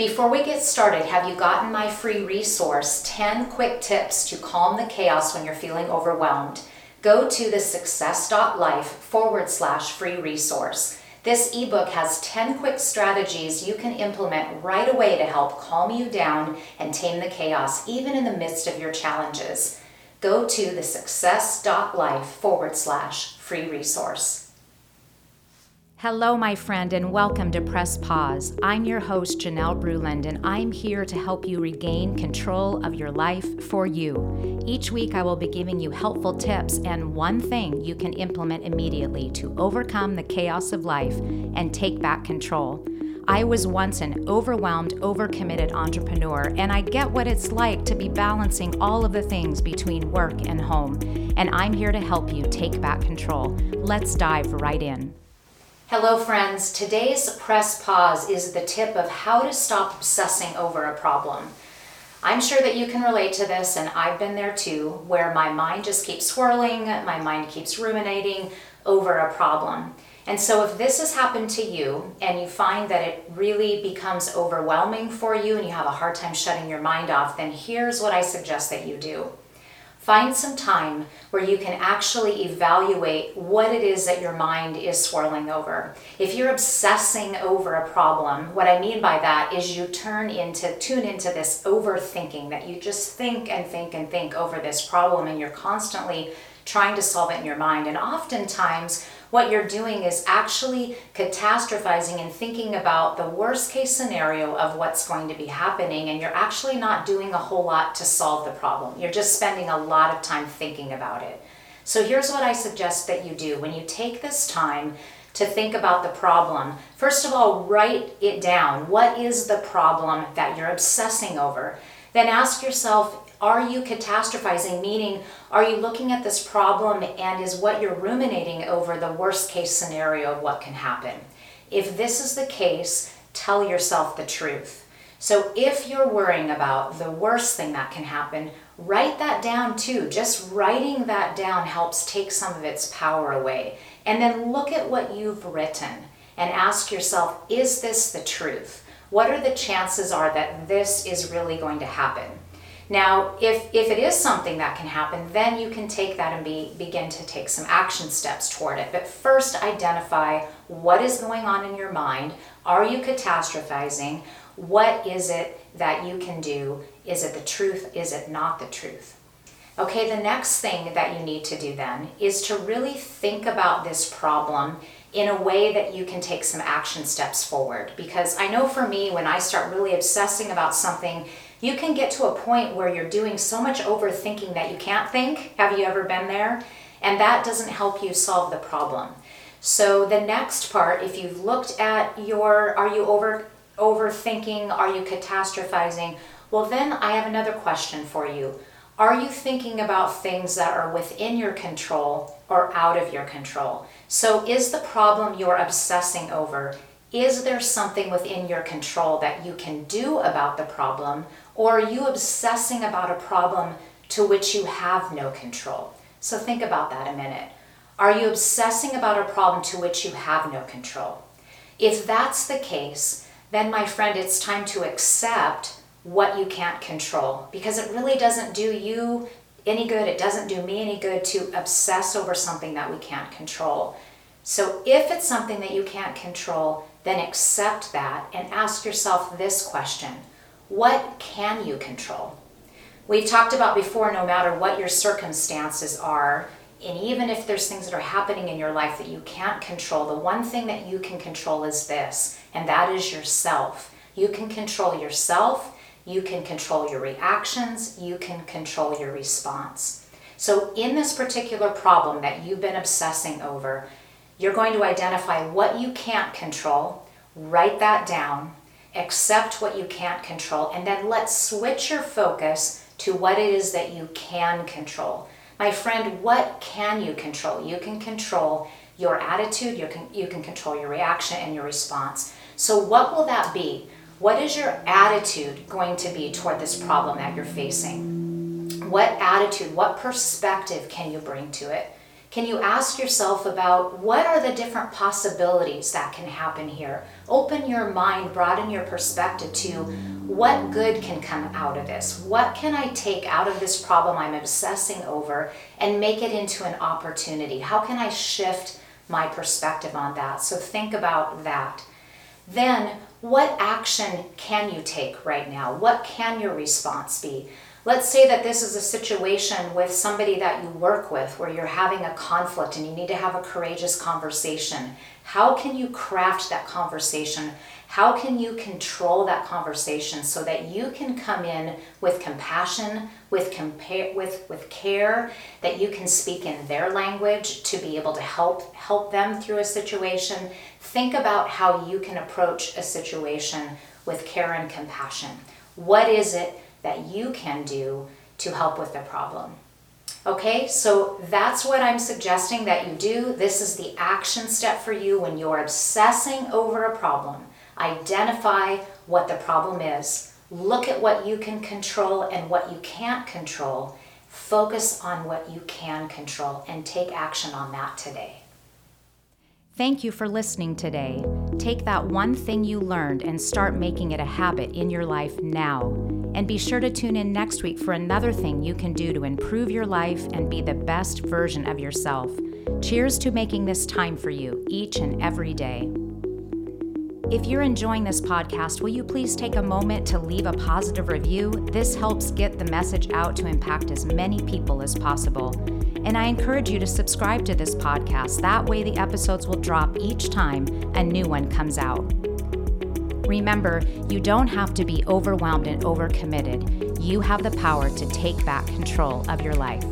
Before we get started, have you gotten my free resource 10 quick tips to calm the chaos when you're feeling overwhelmed? Go to the success.life forward slash free resource. This ebook has 10 quick strategies you can implement right away to help calm you down and tame the chaos, even in the midst of your challenges. Go to the success.life forward slash free resource. Hello, my friend, and welcome to Press Pause. I'm your host, Janelle Bruland, and I'm here to help you regain control of your life for you. Each week, I will be giving you helpful tips and one thing you can implement immediately to overcome the chaos of life and take back control. I was once an overwhelmed, overcommitted entrepreneur, and I get what it's like to be balancing all of the things between work and home. And I'm here to help you take back control. Let's dive right in. Hello, friends. Today's press pause is the tip of how to stop obsessing over a problem. I'm sure that you can relate to this, and I've been there too, where my mind just keeps swirling, my mind keeps ruminating over a problem. And so, if this has happened to you and you find that it really becomes overwhelming for you and you have a hard time shutting your mind off, then here's what I suggest that you do. Find some time where you can actually evaluate what it is that your mind is swirling over. If you're obsessing over a problem, what I mean by that is you turn into, tune into this overthinking that you just think and think and think over this problem and you're constantly trying to solve it in your mind. And oftentimes, what you're doing is actually catastrophizing and thinking about the worst case scenario of what's going to be happening, and you're actually not doing a whole lot to solve the problem. You're just spending a lot of time thinking about it. So, here's what I suggest that you do when you take this time to think about the problem. First of all, write it down. What is the problem that you're obsessing over? Then ask yourself, are you catastrophizing? Meaning, are you looking at this problem and is what you're ruminating over the worst case scenario of what can happen? If this is the case, tell yourself the truth. So if you're worrying about the worst thing that can happen, write that down too. Just writing that down helps take some of its power away. And then look at what you've written and ask yourself, is this the truth? What are the chances are that this is really going to happen? Now, if, if it is something that can happen, then you can take that and be, begin to take some action steps toward it. But first, identify what is going on in your mind. Are you catastrophizing? What is it that you can do? Is it the truth? Is it not the truth? Okay, the next thing that you need to do then is to really think about this problem in a way that you can take some action steps forward. Because I know for me, when I start really obsessing about something, you can get to a point where you're doing so much overthinking that you can't think. Have you ever been there? And that doesn't help you solve the problem. So the next part, if you've looked at your are you over overthinking, are you catastrophizing? Well, then I have another question for you. Are you thinking about things that are within your control or out of your control? So is the problem you're obsessing over is there something within your control that you can do about the problem or are you obsessing about a problem to which you have no control? So think about that a minute. Are you obsessing about a problem to which you have no control? If that's the case, then my friend, it's time to accept what you can't control because it really doesn't do you any good. It doesn't do me any good to obsess over something that we can't control. So if it's something that you can't control, then accept that and ask yourself this question what can you control? We've talked about before, no matter what your circumstances are, and even if there's things that are happening in your life that you can't control, the one thing that you can control is this, and that is yourself. You can control yourself, you can control your reactions, you can control your response. So, in this particular problem that you've been obsessing over, you're going to identify what you can't control, write that down, accept what you can't control, and then let's switch your focus to what it is that you can control. My friend, what can you control? You can control your attitude, you can, you can control your reaction and your response. So, what will that be? What is your attitude going to be toward this problem that you're facing? What attitude, what perspective can you bring to it? Can you ask yourself about what are the different possibilities that can happen here? Open your mind, broaden your perspective to what good can come out of this? What can I take out of this problem I'm obsessing over and make it into an opportunity? How can I shift my perspective on that? So think about that. Then, what action can you take right now? What can your response be? Let's say that this is a situation with somebody that you work with where you're having a conflict and you need to have a courageous conversation. How can you craft that conversation? How can you control that conversation so that you can come in with compassion, with compare with with care, that you can speak in their language to be able to help help them through a situation? Think about how you can approach a situation with care and compassion. What is it that you can do to help with the problem. Okay, so that's what I'm suggesting that you do. This is the action step for you when you're obsessing over a problem. Identify what the problem is, look at what you can control and what you can't control. Focus on what you can control and take action on that today. Thank you for listening today. Take that one thing you learned and start making it a habit in your life now. And be sure to tune in next week for another thing you can do to improve your life and be the best version of yourself. Cheers to making this time for you each and every day. If you're enjoying this podcast, will you please take a moment to leave a positive review? This helps get the message out to impact as many people as possible. And I encourage you to subscribe to this podcast. That way, the episodes will drop each time a new one comes out. Remember, you don't have to be overwhelmed and overcommitted. You have the power to take back control of your life.